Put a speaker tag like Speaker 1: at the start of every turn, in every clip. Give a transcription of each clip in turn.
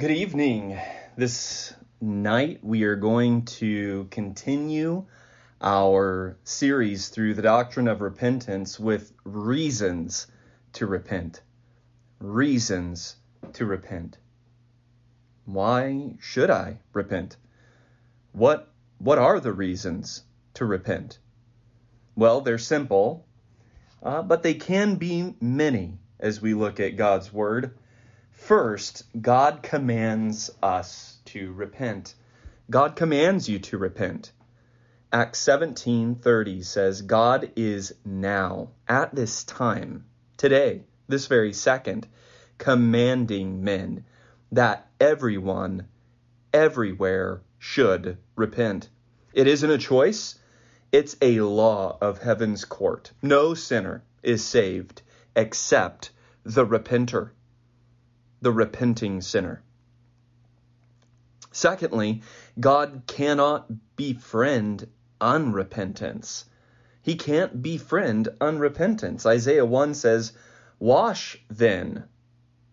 Speaker 1: Good evening. This night we are going to continue our series through the doctrine of repentance with reasons to repent. Reasons to repent. Why should I repent? What what are the reasons to repent? Well, they're simple, uh, but they can be many as we look at God's word. First, God commands us to repent. God commands you to repent. Acts 17:30 says God is now at this time today this very second commanding men that everyone everywhere should repent. It isn't a choice, it's a law of heaven's court. No sinner is saved except the repenter the repenting sinner. Secondly, God cannot befriend unrepentance. He can't befriend unrepentance. Isaiah 1 says, Wash then,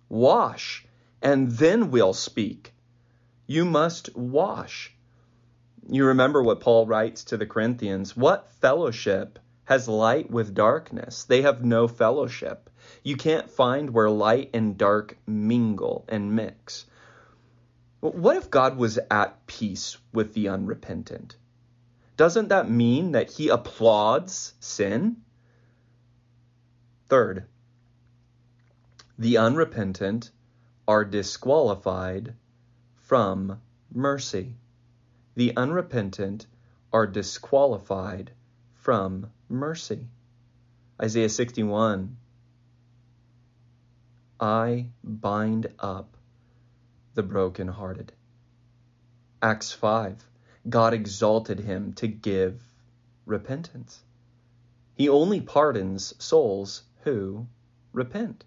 Speaker 1: wash, and then we'll speak. You must wash. You remember what Paul writes to the Corinthians What fellowship has light with darkness? They have no fellowship. You can't find where light and dark mingle and mix. What if God was at peace with the unrepentant? Doesn't that mean that he applauds sin? Third, the unrepentant are disqualified from mercy. The unrepentant are disqualified from mercy. Isaiah 61 I bind up the brokenhearted. Acts 5 God exalted him to give repentance. He only pardons souls who repent.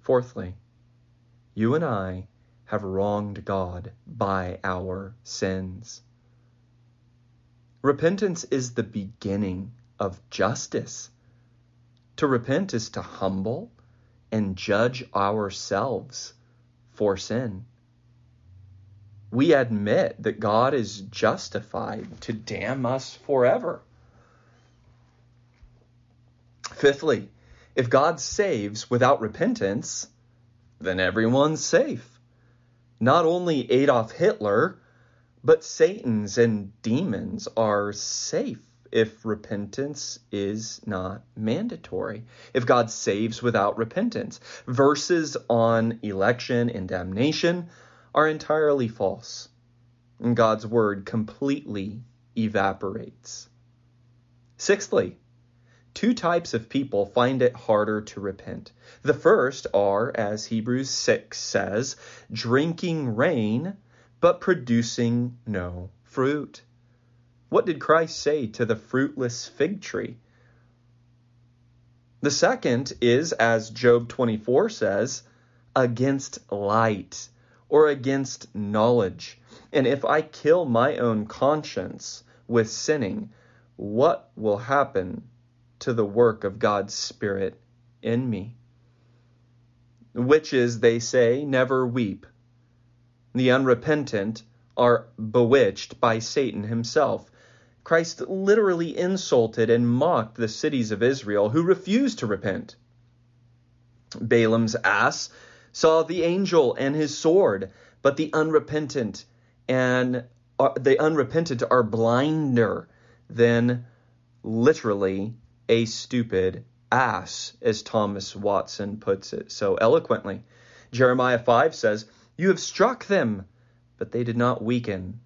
Speaker 1: Fourthly, you and I have wronged God by our sins. Repentance is the beginning of justice. To repent is to humble and judge ourselves for sin. We admit that God is justified to damn us forever. Fifthly, if God saves without repentance, then everyone's safe. Not only Adolf Hitler, but Satan's and demons are safe if repentance is not mandatory, if God saves without repentance. Verses on election and damnation are entirely false, and God's word completely evaporates. Sixthly, two types of people find it harder to repent. The first are, as Hebrews 6 says, drinking rain but producing no fruit. What did Christ say to the fruitless fig tree? The second is, as Job 24 says, against light or against knowledge. And if I kill my own conscience with sinning, what will happen to the work of God's Spirit in me? Witches, they say, never weep. The unrepentant are bewitched by Satan himself. Christ literally insulted and mocked the cities of Israel who refused to repent. Balaam's ass saw the angel and his sword, but the unrepentant and uh, the unrepentant are blinder than literally a stupid ass, as Thomas Watson puts it so eloquently. Jeremiah 5 says, You have struck them, but they did not weaken.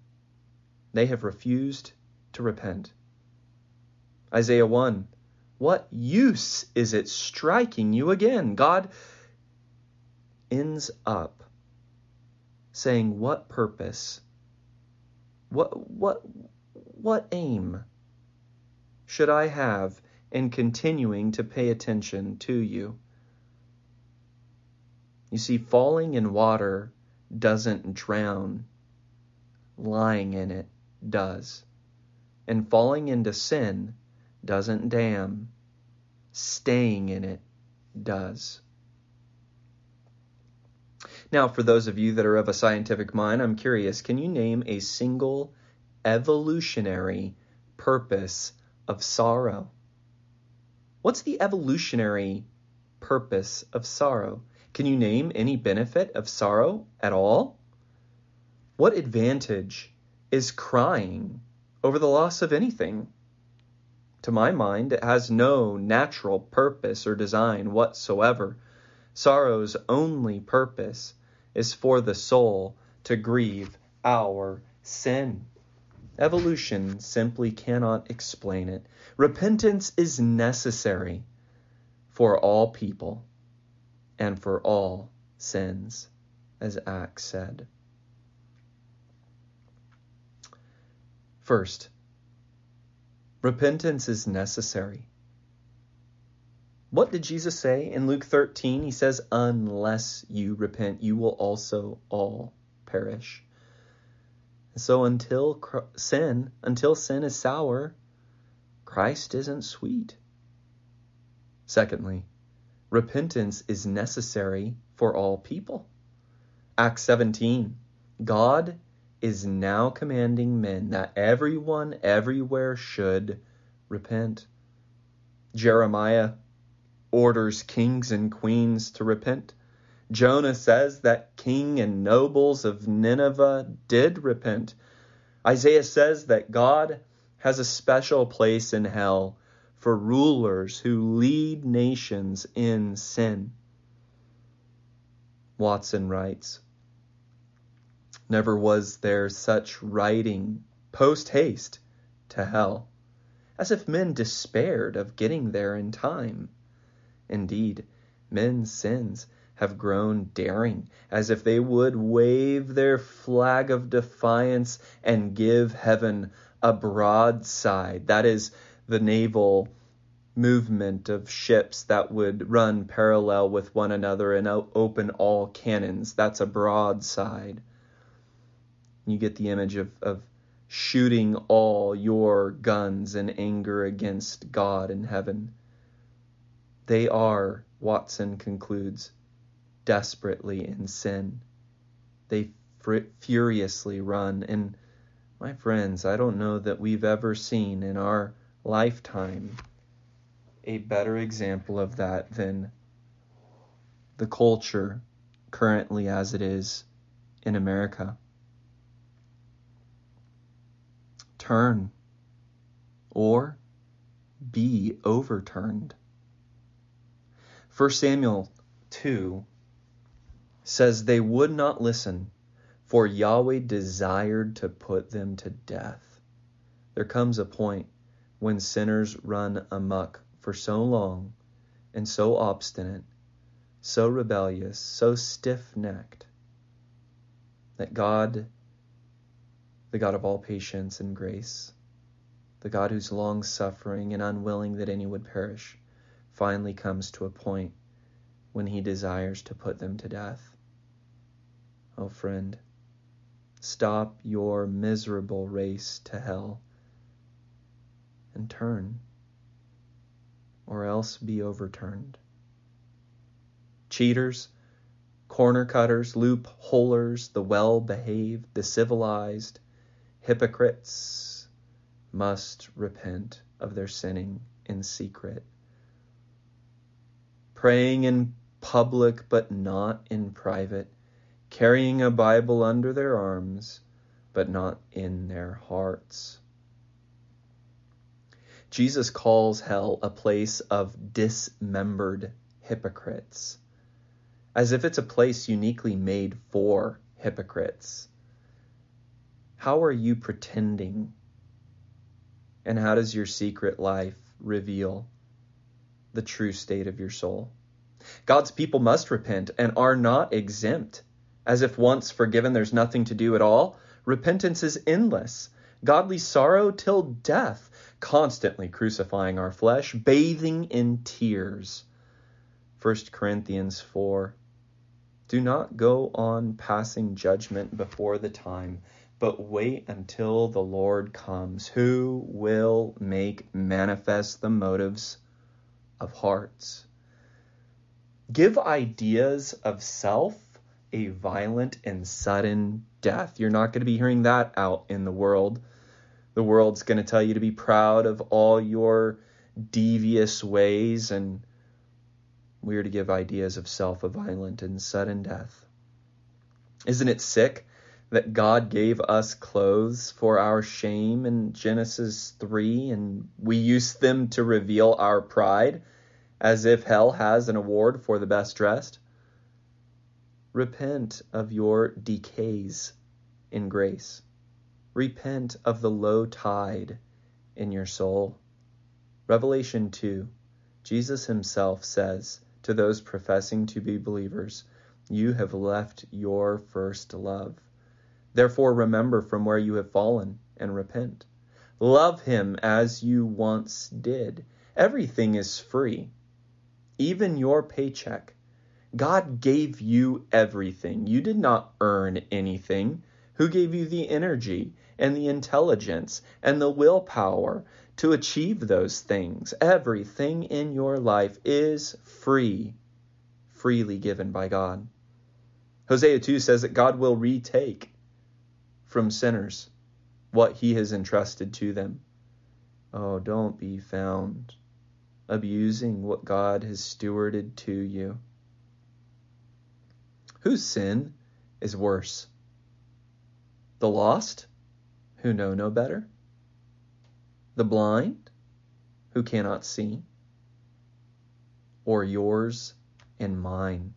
Speaker 1: They have refused to repent. Isaiah 1 What use is it striking you again? God ends up saying, What purpose? What, what, what aim should I have in continuing to pay attention to you? You see, falling in water doesn't drown, lying in it does. And falling into sin doesn't damn, staying in it does. Now, for those of you that are of a scientific mind, I'm curious can you name a single evolutionary purpose of sorrow? What's the evolutionary purpose of sorrow? Can you name any benefit of sorrow at all? What advantage is crying over the loss of anything? To my mind, it has no natural purpose or design whatsoever. Sorrow's only purpose is for the soul to grieve our sin. Evolution simply cannot explain it. Repentance is necessary for all people and for all sins, as Acts said. First, repentance is necessary. What did Jesus say in Luke 13? He says, Unless you repent, you will also all perish. So until sin, until sin is sour, Christ isn't sweet. Secondly, repentance is necessary for all people. Acts 17, God is now commanding men that everyone everywhere should repent. Jeremiah orders kings and queens to repent. Jonah says that king and nobles of Nineveh did repent. Isaiah says that God has a special place in hell for rulers who lead nations in sin. Watson writes Never was there such riding post haste to hell, as if men despaired of getting there in time. Indeed, men's sins have grown daring, as if they would wave their flag of defiance and give heaven a broadside. That is the naval movement of ships that would run parallel with one another and open all cannons. That's a broadside. You get the image of, of shooting all your guns in anger against God in heaven. They are, Watson concludes, desperately in sin. They fr- furiously run. And my friends, I don't know that we've ever seen in our lifetime a better example of that than the culture currently as it is in America. Turn or be overturned. 1 Samuel 2 says they would not listen, for Yahweh desired to put them to death. There comes a point when sinners run amuck for so long and so obstinate, so rebellious, so stiff necked, that God, the God of all patience and grace, the God who's long suffering and unwilling that any would perish, finally comes to a point when he desires to put them to death. Oh, friend, stop your miserable race to hell and turn or else be overturned. Cheaters, corner cutters, loopholers, the well behaved, the civilized, hypocrites must repent of their sinning in secret. Praying in public but not in private, carrying a Bible under their arms but not in their hearts. Jesus calls hell a place of dismembered hypocrites, as if it's a place uniquely made for hypocrites. How are you pretending? And how does your secret life reveal the true state of your soul. God's people must repent and are not exempt. As if once forgiven, there's nothing to do at all. Repentance is endless. Godly sorrow till death, constantly crucifying our flesh, bathing in tears. 1 Corinthians 4 Do not go on passing judgment before the time but wait until the Lord comes, who will make manifest the motives of hearts. Give ideas of self a violent and sudden death. You're not going to be hearing that out in the world. The world's going to tell you to be proud of all your devious ways, and we're to give ideas of self a violent and sudden death. Isn't it sick that God gave us clothes for our shame in Genesis 3, and we use them to reveal our pride, as if hell has an award for the best dressed? Repent of your decays in grace. Repent of the low tide in your soul. Revelation 2, Jesus himself says to those professing to be believers, You have left your first love. Therefore, remember from where you have fallen and repent. Love him as you once did. Everything is free, even your paycheck. God gave you everything. You did not earn anything. Who gave you the energy and the intelligence and the willpower to achieve those things? Everything in your life is free, freely given by God. Hosea 2 says that God will retake from sinners what he has entrusted to them. Oh, don't be found abusing what God has stewarded to you. Whose sin is worse? The lost, who know no better? The blind, who cannot see? Or yours and mine,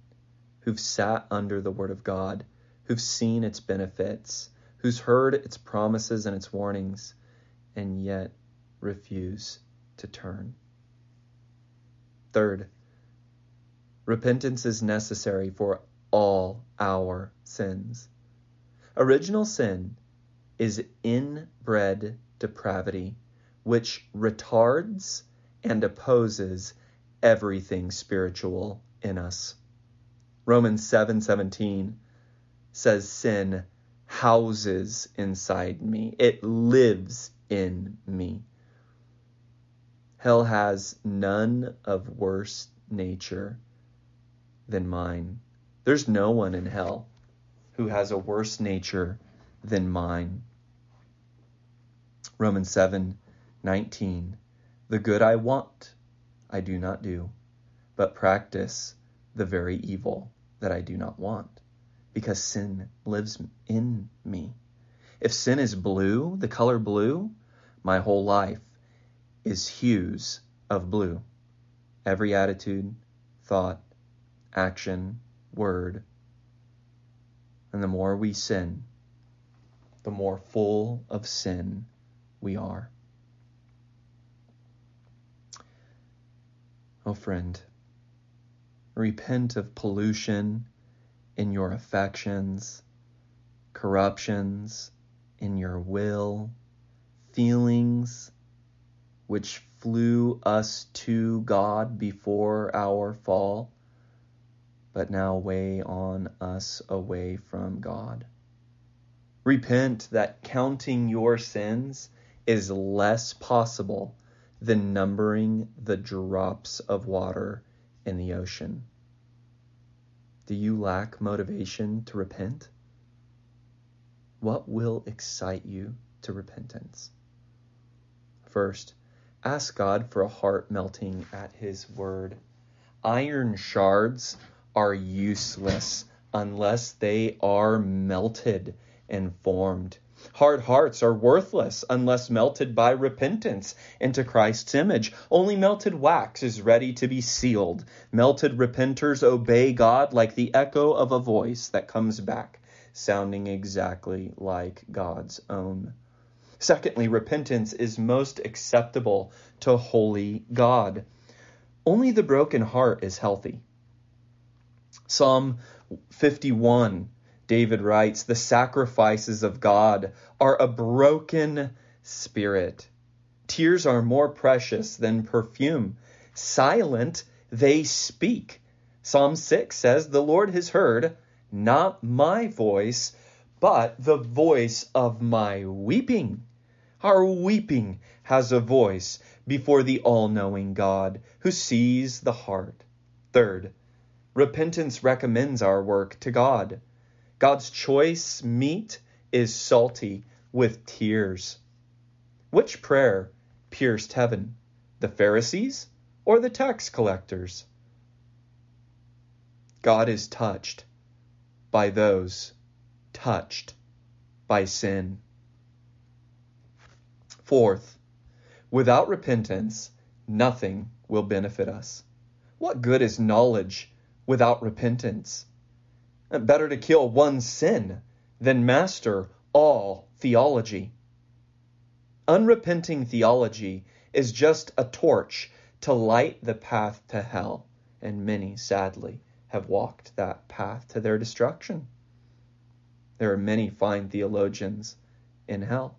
Speaker 1: who've sat under the Word of God, who've seen its benefits, who's heard its promises and its warnings, and yet refuse to turn. Third, repentance is necessary for all our sins. Original sin is inbred depravity, which retards and opposes everything spiritual in us. Romans 7:17 says sin houses inside me, it lives in me. Hell has none of worse nature than mine. There's no one in hell who has a worse nature than mine. Romans 7 19. The good I want, I do not do, but practice the very evil that I do not want because sin lives in me. If sin is blue, the color blue, my whole life is hues of blue. Every attitude, thought, action, word. And the more we sin, the more full of sin we are. Oh, friend, repent of pollution in your affections, corruptions in your will, feelings which flew us to God before our fall, but now weigh on us away from God. Repent that counting your sins is less possible than numbering the drops of water in the ocean. Do you lack motivation to repent? What will excite you to repentance? First, ask God for a heart melting at His word. Iron shards are useless unless they are melted and formed. Hard hearts are worthless unless melted by repentance into Christ's image. Only melted wax is ready to be sealed. Melted repenters obey God like the echo of a voice that comes back, sounding exactly like God's own. Secondly, repentance is most acceptable to holy God. Only the broken heart is healthy. Psalm 51, David writes, The sacrifices of God are a broken spirit. Tears are more precious than perfume. Silent, they speak. Psalm 6 says, The Lord has heard, not my voice, but the voice of my weeping. Our weeping has a voice before the all knowing God who sees the heart. Third, repentance recommends our work to God. God's choice meat is salty with tears. Which prayer pierced heaven, the Pharisees or the tax collectors? God is touched by those touched by sin. Fourth, without repentance, nothing will benefit us. What good is knowledge without repentance? Better to kill one sin than master all theology. Unrepenting theology is just a torch to light the path to hell, and many, sadly, have walked that path to their destruction. There are many fine theologians in hell.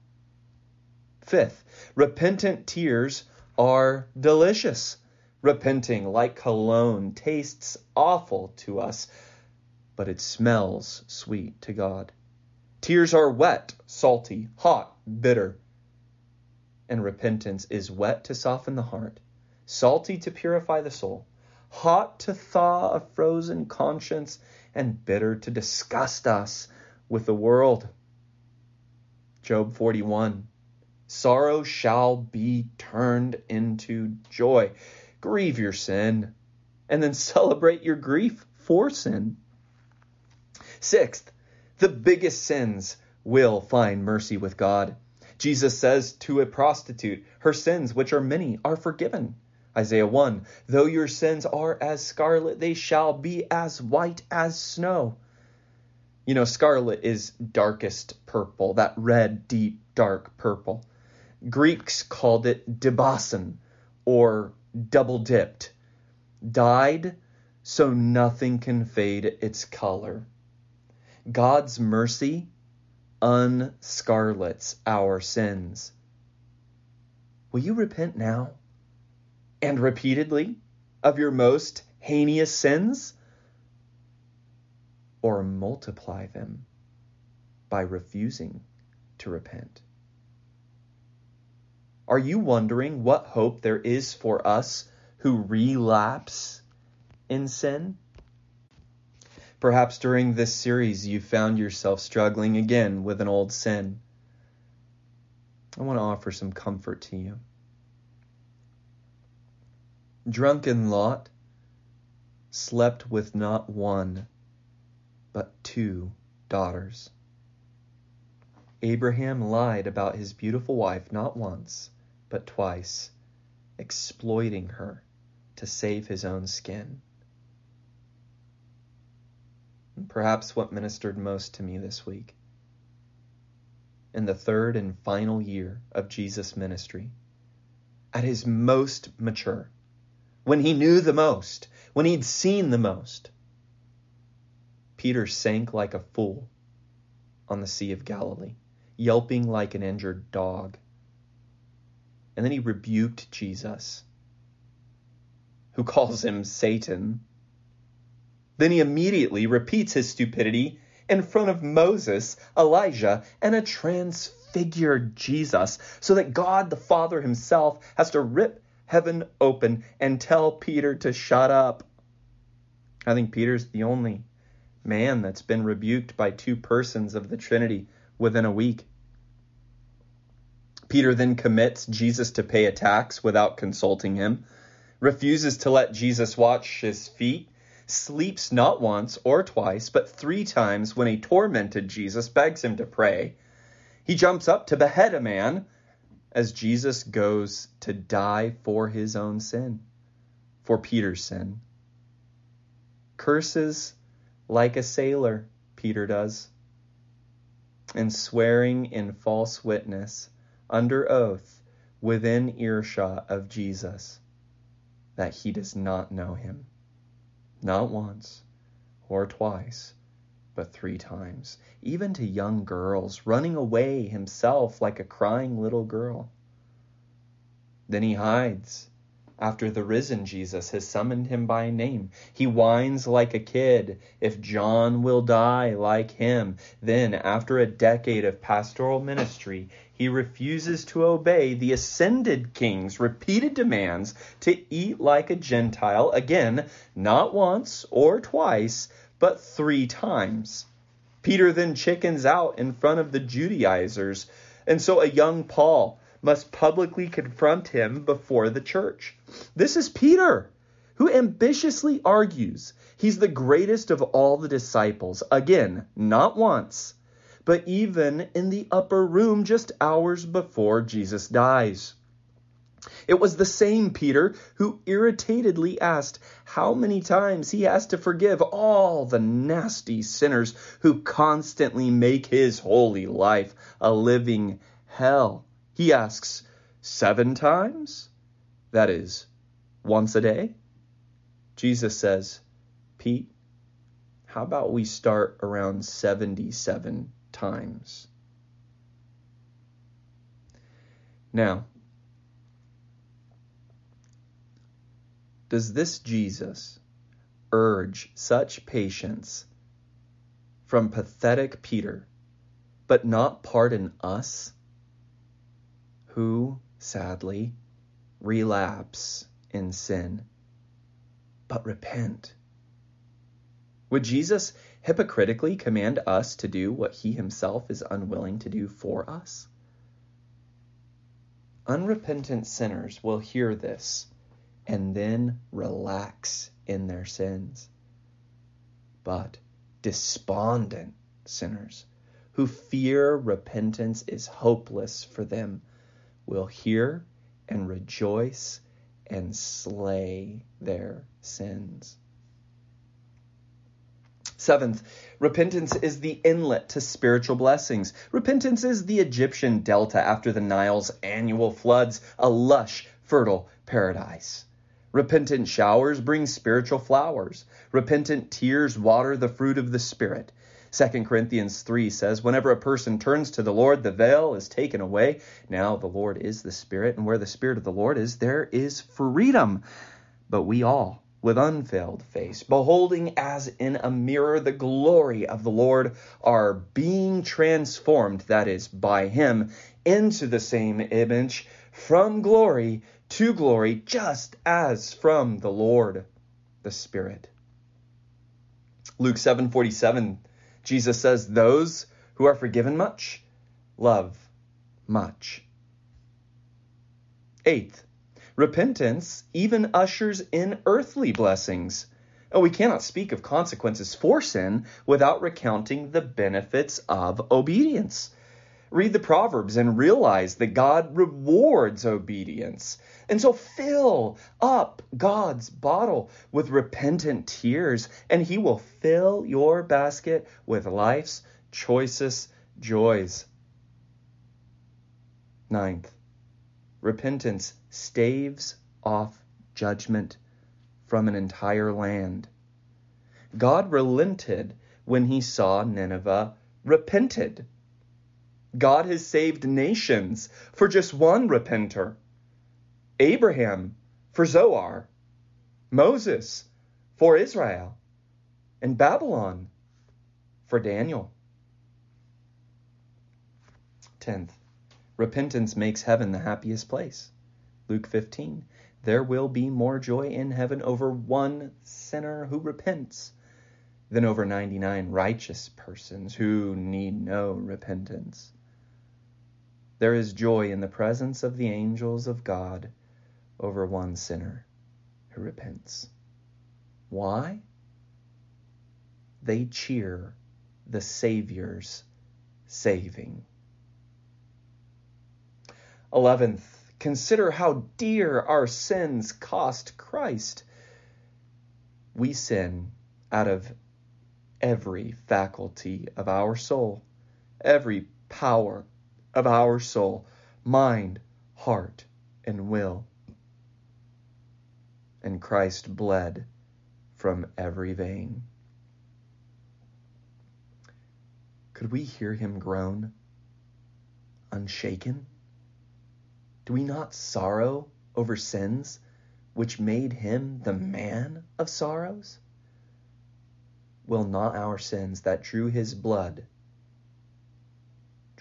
Speaker 1: Fifth, repentant tears are delicious. Repenting, like cologne, tastes awful to us, but it smells sweet to God. Tears are wet, salty, hot, bitter. And repentance is wet to soften the heart, salty to purify the soul, hot to thaw a frozen conscience, and bitter to disgust us with the world. Job 41 Sorrow shall be turned into joy. Grieve your sin, and then celebrate your grief for sin. Sixth, the biggest sins will find mercy with God. Jesus says to a prostitute, Her sins, which are many, are forgiven. Isaiah 1 Though your sins are as scarlet, they shall be as white as snow. You know, scarlet is darkest purple, that red, deep, dark purple. Greeks called it dibasan or double dipped, dyed so nothing can fade its color. God's mercy unscarlets our sins. Will you repent now and repeatedly of your most heinous sins? Or multiply them by refusing to repent? Are you wondering what hope there is for us who relapse in sin? Perhaps during this series you found yourself struggling again with an old sin. I want to offer some comfort to you. Drunken Lot slept with not one, but two daughters. Abraham lied about his beautiful wife not once, but twice, exploiting her to save his own skin. And perhaps what ministered most to me this week. In the third and final year of Jesus' ministry, at his most mature, when he knew the most, when he'd seen the most, Peter sank like a fool on the Sea of Galilee, yelping like an injured dog and then he rebuked Jesus, who calls him Satan. Then he immediately repeats his stupidity in front of Moses, Elijah, and a transfigured Jesus, so that God the Father himself has to rip heaven open and tell Peter to shut up. I think Peter's the only man that's been rebuked by two persons of the Trinity within a week. Peter then commits Jesus to pay a tax without consulting him, refuses to let Jesus wash his feet, sleeps not once or twice, but three times when a tormented Jesus begs him to pray. He jumps up to behead a man as Jesus goes to die for his own sin, for Peter's sin. Curses like a sailor, Peter does, and swearing in false witness under oath within earshot of Jesus. that he does not know him. Not once or twice, but three times, even to young girls, running away himself like a crying little girl. Then he hides after the risen Jesus has summoned him by name. He whines like a kid if John will die like him. Then, after a decade of pastoral ministry, he refuses to obey the ascended king's repeated demands to eat like a Gentile, again, not once or twice, but three times. Peter then chickens out in front of the Judaizers, and so a young Paul must publicly confront him before the church. This is Peter, who ambitiously argues he's the greatest of all the disciples. Again, not once, but even in the upper room just hours before Jesus dies. It was the same Peter who irritatedly asked how many times he has to forgive all the nasty sinners who constantly make his holy life a living hell. He asks, Seven times? That is, once a day? Jesus says, Pete, how about we start around 77 times? Now, does this Jesus urge such patience from pathetic Peter, but not pardon us? Who, sadly, relapse in sin, but repent. Would Jesus hypocritically command us to do what he himself is unwilling to do for us? Unrepentant sinners will hear this and then relax in their sins. But despondent sinners who fear repentance is hopeless for them will hear and rejoice and slay their sins. Seventh, repentance is the inlet to spiritual blessings. Repentance is the Egyptian delta after the Nile's annual floods, a lush, fertile paradise. Repentant showers bring spiritual flowers. Repentant tears water the fruit of the Spirit. 2 Corinthians 3 says, Whenever a person turns to the Lord, the veil is taken away. Now the Lord is the Spirit, and where the Spirit of the Lord is, there is freedom. But we all, with unveiled face, beholding as in a mirror the glory of the Lord, are being transformed, that is, by Him, into the same image, from glory to glory, just as from the Lord, the Spirit. Luke 7:47 Jesus says, Those who are forgiven much love much. Eighth, repentance even ushers in earthly blessings. Oh, we cannot speak of consequences for sin without recounting the benefits of obedience. Read the Proverbs and realize that God rewards obedience. And so fill up God's bottle with repentant tears, and He will fill your basket with life's choicest joys. Ninth, repentance staves off judgment from an entire land. God relented when he saw Nineveh repented. God has saved nations for just one repenter. Abraham for Zoar, Moses for Israel, and Babylon for Daniel. Tenth, repentance makes heaven the happiest place. Luke 15. There will be more joy in heaven over one sinner who repents than over 99 righteous persons who need no repentance. There is joy in the presence of the angels of God over one sinner who repents. Why? They cheer the Savior's saving. Eleventh, consider how dear our sins cost Christ. We sin out of every faculty of our soul, every power of our soul, mind, heart, and will. and Christ bled from every vein. Could we hear him groan, unshaken? Do we not sorrow over sins which made him the man of sorrows? Will not our sins that drew his blood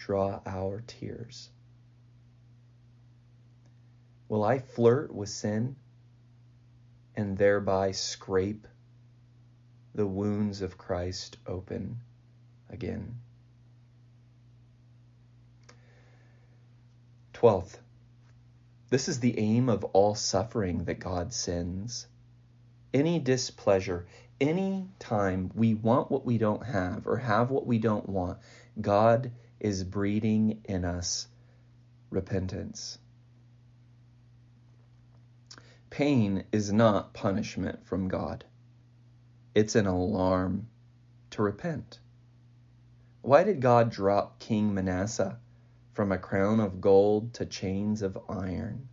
Speaker 1: draw our tears? Will I flirt with sin and thereby scrape the wounds of Christ open again? Twelfth, this is the aim of all suffering that God sends. Any displeasure, any time we want what we don't have or have what we don't want, God is breeding in us repentance. Pain is not punishment from God. It's an alarm to repent. Why did God drop King Manasseh from a crown of gold to chains of iron.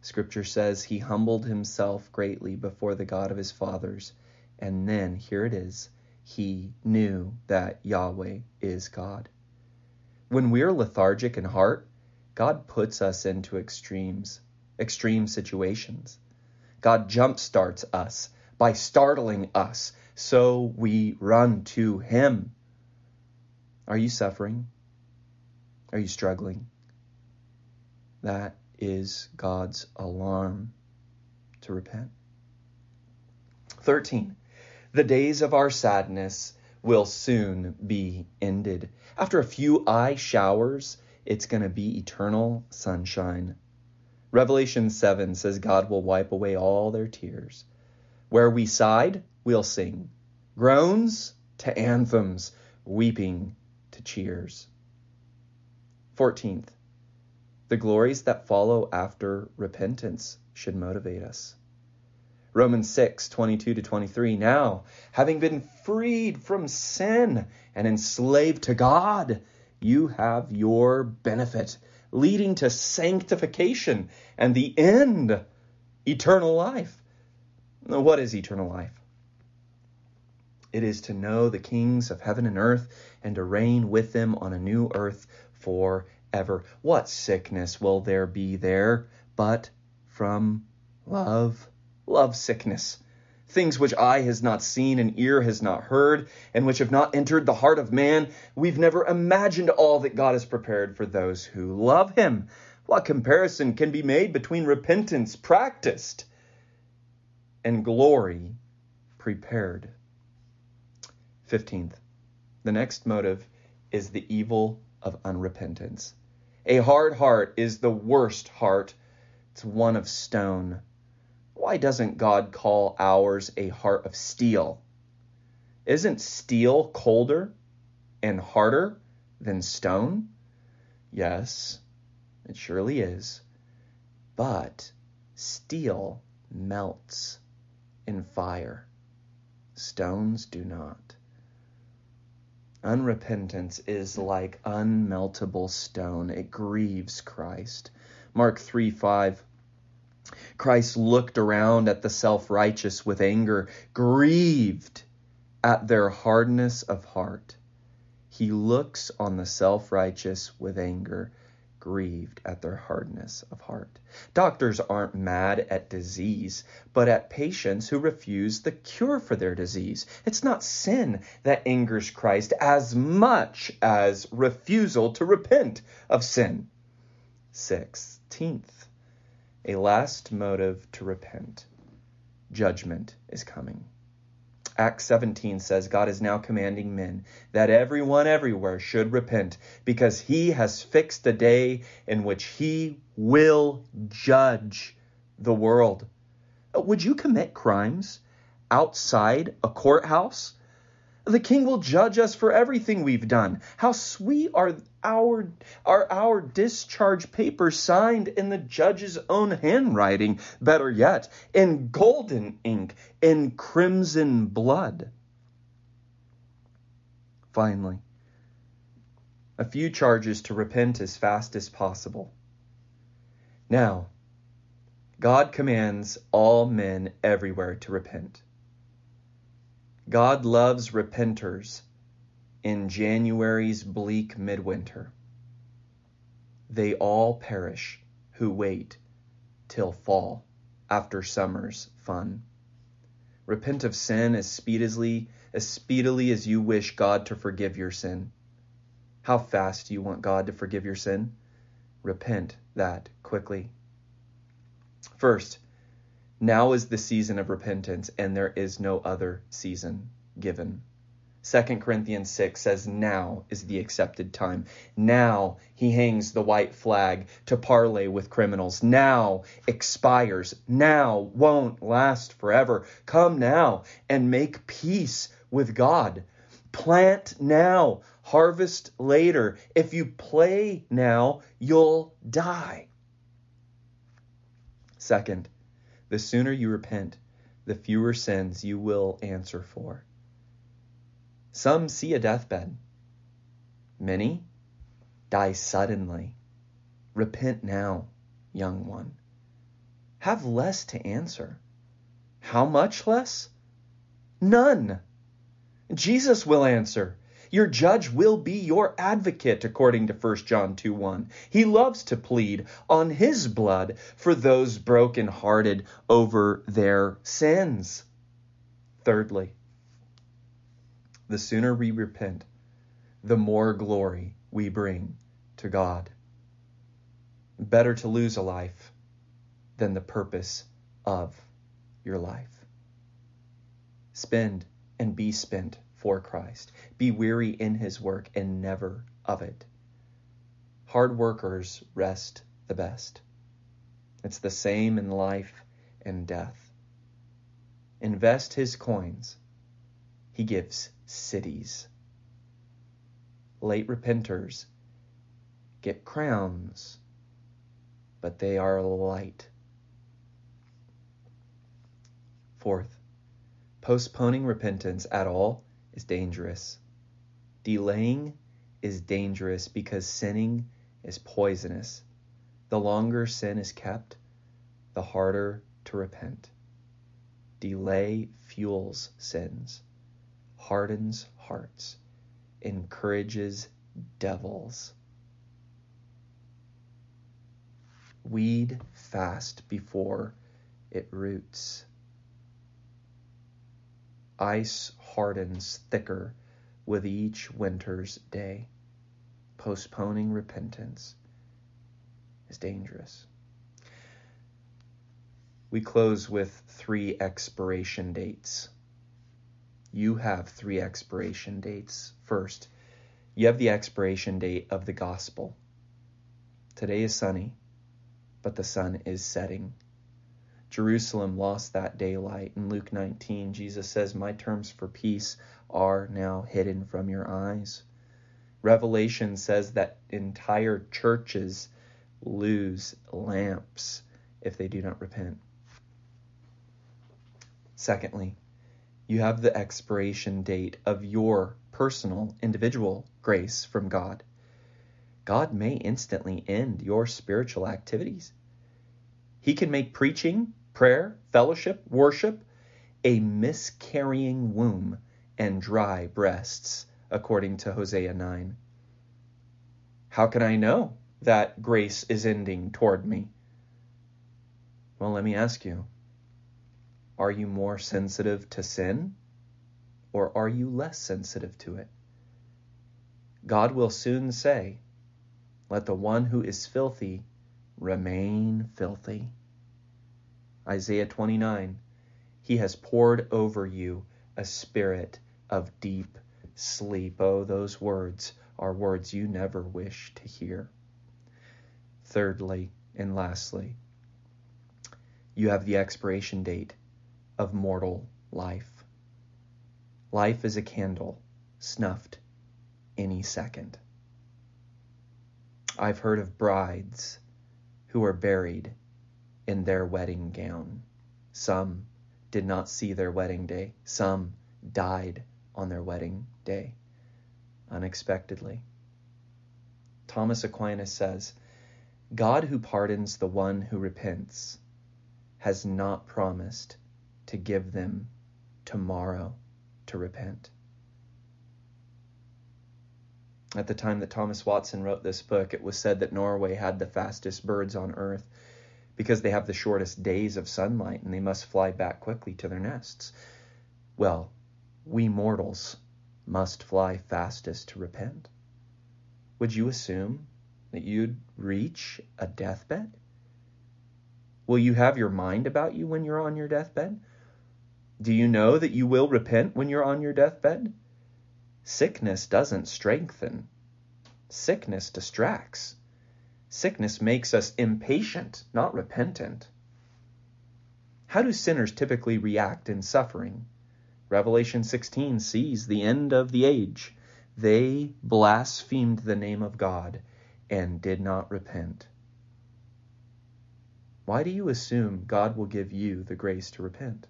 Speaker 1: Scripture says he humbled himself greatly before the God of his fathers, and then, here it is, he knew that Yahweh is God. When we're lethargic in heart, God puts us into extremes, extreme situations. God jumpstarts us by startling us, so we run to Him. Are you suffering? Are you struggling? That is God's alarm to repent. 13. The days of our sadness will soon be ended. After a few eye showers, it's going to be eternal sunshine. Revelation 7 says God will wipe away all their tears. Where we sighed, we'll sing. Groans to anthems, weeping to cheers. 14th, the glories that follow after repentance should motivate us. Romans 6, 22 to 23. Now, having been freed from sin and enslaved to God, you have your benefit, leading to sanctification and the end, eternal life. What is eternal life? It is to know the kings of heaven and earth and to reign with them on a new earth forever. What sickness will there be there but from love? Love sickness. Things which eye has not seen and ear has not heard, and which have not entered the heart of man. We've never imagined all that God has prepared for those who love Him. What comparison can be made between repentance practiced and glory prepared? 15th, the next motive is the evil of unrepentance. A hard heart is the worst heart. It's one of stone. Why doesn't God call ours a heart of steel? Isn't steel colder and harder than stone? Yes, it surely is. But steel melts in fire. Stones do not. Unrepentance is like unmeltable stone. It grieves Christ. Mark 3 5. Christ looked around at the self righteous with anger, grieved at their hardness of heart. He looks on the self righteous with anger, grieved at their hardness of heart. Doctors aren't mad at disease, but at patients who refuse the cure for their disease. It's not sin that angers Christ as much as refusal to repent of sin. Sixteenth, a last motive to repent. Judgment is coming. Acts 17 says God is now commanding men that everyone everywhere should repent because he has fixed a day in which he will judge the world. Uh, would you commit crimes outside a courthouse? The king will judge us for everything we've done. How sweet are our, are our discharge papers signed in the judge's own handwriting, better yet, in golden ink, in crimson blood. Finally, a few charges to repent as fast as possible. Now, God commands all men everywhere to repent. God loves repenters in January's bleak midwinter. They all perish who wait till fall after summer's fun. Repent of sin as speedily as speedily as you wish God to forgive your sin. How fast do you want God to forgive your sin? Repent that quickly. First, now is the season of repentance, and there is no other season given. 2 Corinthians 6 says, Now is the accepted time. Now he hangs the white flag to parley with criminals. Now expires. Now won't last forever. Come now and make peace with God. Plant now, harvest later. If you play now, you'll die. Second, the sooner you repent, the fewer sins you will answer for. Some see a deathbed. Many die suddenly. Repent now, young one. Have less to answer. How much less? None. Jesus will answer. Your judge will be your advocate, according to 1 John 2 1. He loves to plead on his blood for those broken-hearted over their sins. Thirdly, the sooner we repent, the more glory we bring to God. Better to lose a life than the purpose of your life. Spend and be spent for Christ. Be weary in his work and never of it. Hard workers rest the best. It's the same in life and death. Invest his coins. He gives cities. Late repenters get crowns, but they are light. Fourth, postponing repentance at all is dangerous. Delaying is dangerous because sinning is poisonous. The longer sin is kept, the harder to repent. Delay fuels sins hardens hearts, encourages devils. Weed fast before it roots. Ice hardens thicker with each winter's day. Postponing repentance is dangerous. We close with three expiration dates you have three expiration dates. First, you have the expiration date of the gospel. Today is sunny, but the sun is setting. Jerusalem lost that daylight. In Luke 19, Jesus says, My terms for peace are now hidden from your eyes. Revelation says that entire churches lose lamps if they do not repent. Secondly, you have the expiration date of your personal, individual grace from God. God may instantly end your spiritual activities. He can make preaching, prayer, fellowship, worship a miscarrying womb and dry breasts, according to Hosea 9. How can I know that grace is ending toward me? Well, let me ask you are you more sensitive to sin or are you less sensitive to it? God will soon say, Let the one who is filthy remain filthy. Isaiah 29 He has poured over you a spirit of deep sleep. Oh, those words are words you never wish to hear. Thirdly and lastly, you have the expiration date of mortal life. Life is a candle, snuffed any second. I've heard of brides who are buried in their wedding gown. Some did not see their wedding day. Some died on their wedding day unexpectedly. Thomas Aquinas says, God who pardons the one who repents has not promised to give them tomorrow to repent. At the time that Thomas Watson wrote this book, it was said that Norway had the fastest birds on earth because they have the shortest days of sunlight and they must fly back quickly to their nests. Well, we mortals must fly fastest to repent. Would you assume that you'd reach a deathbed? Will you have your mind about you when you're on your deathbed? Do you know that you will repent when you're on your deathbed? Sickness doesn't strengthen. Sickness distracts. Sickness makes us impatient, not repentant. How do sinners typically react in suffering? Revelation 16 sees the end of the age. They blasphemed the name of God and did not repent. Why do you assume God will give you the grace to repent?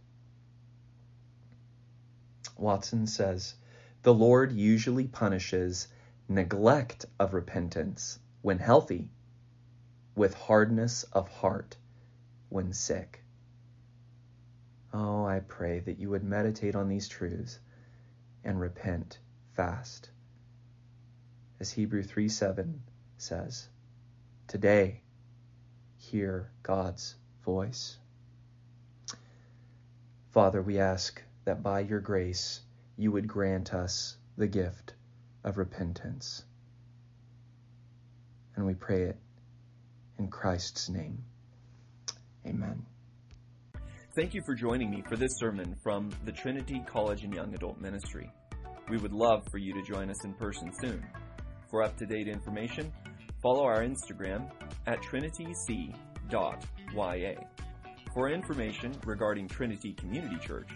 Speaker 1: Watson says, the Lord usually punishes neglect of repentance when healthy, with hardness of heart when sick. Oh, I pray that you would meditate on these truths and repent fast. As Hebrew 3 7 says, Today, hear God's voice. Father, we ask that by your grace you would grant us the gift of repentance. And we pray it in Christ's name. Amen.
Speaker 2: Thank you for joining me for this sermon from the Trinity College and Young Adult Ministry. We would love for you to join us in person soon. For up to date information, follow our Instagram at trinityc.ya. For information regarding Trinity Community Church,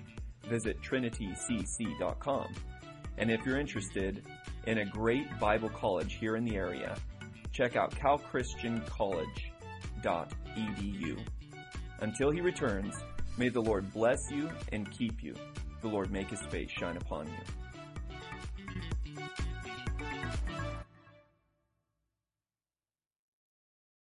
Speaker 2: visit trinitycc.com. And if you're interested in a great Bible college here in the area, check out calchristiancollege.edu. Until he returns, may the Lord bless you and keep you. The Lord make his face shine upon you.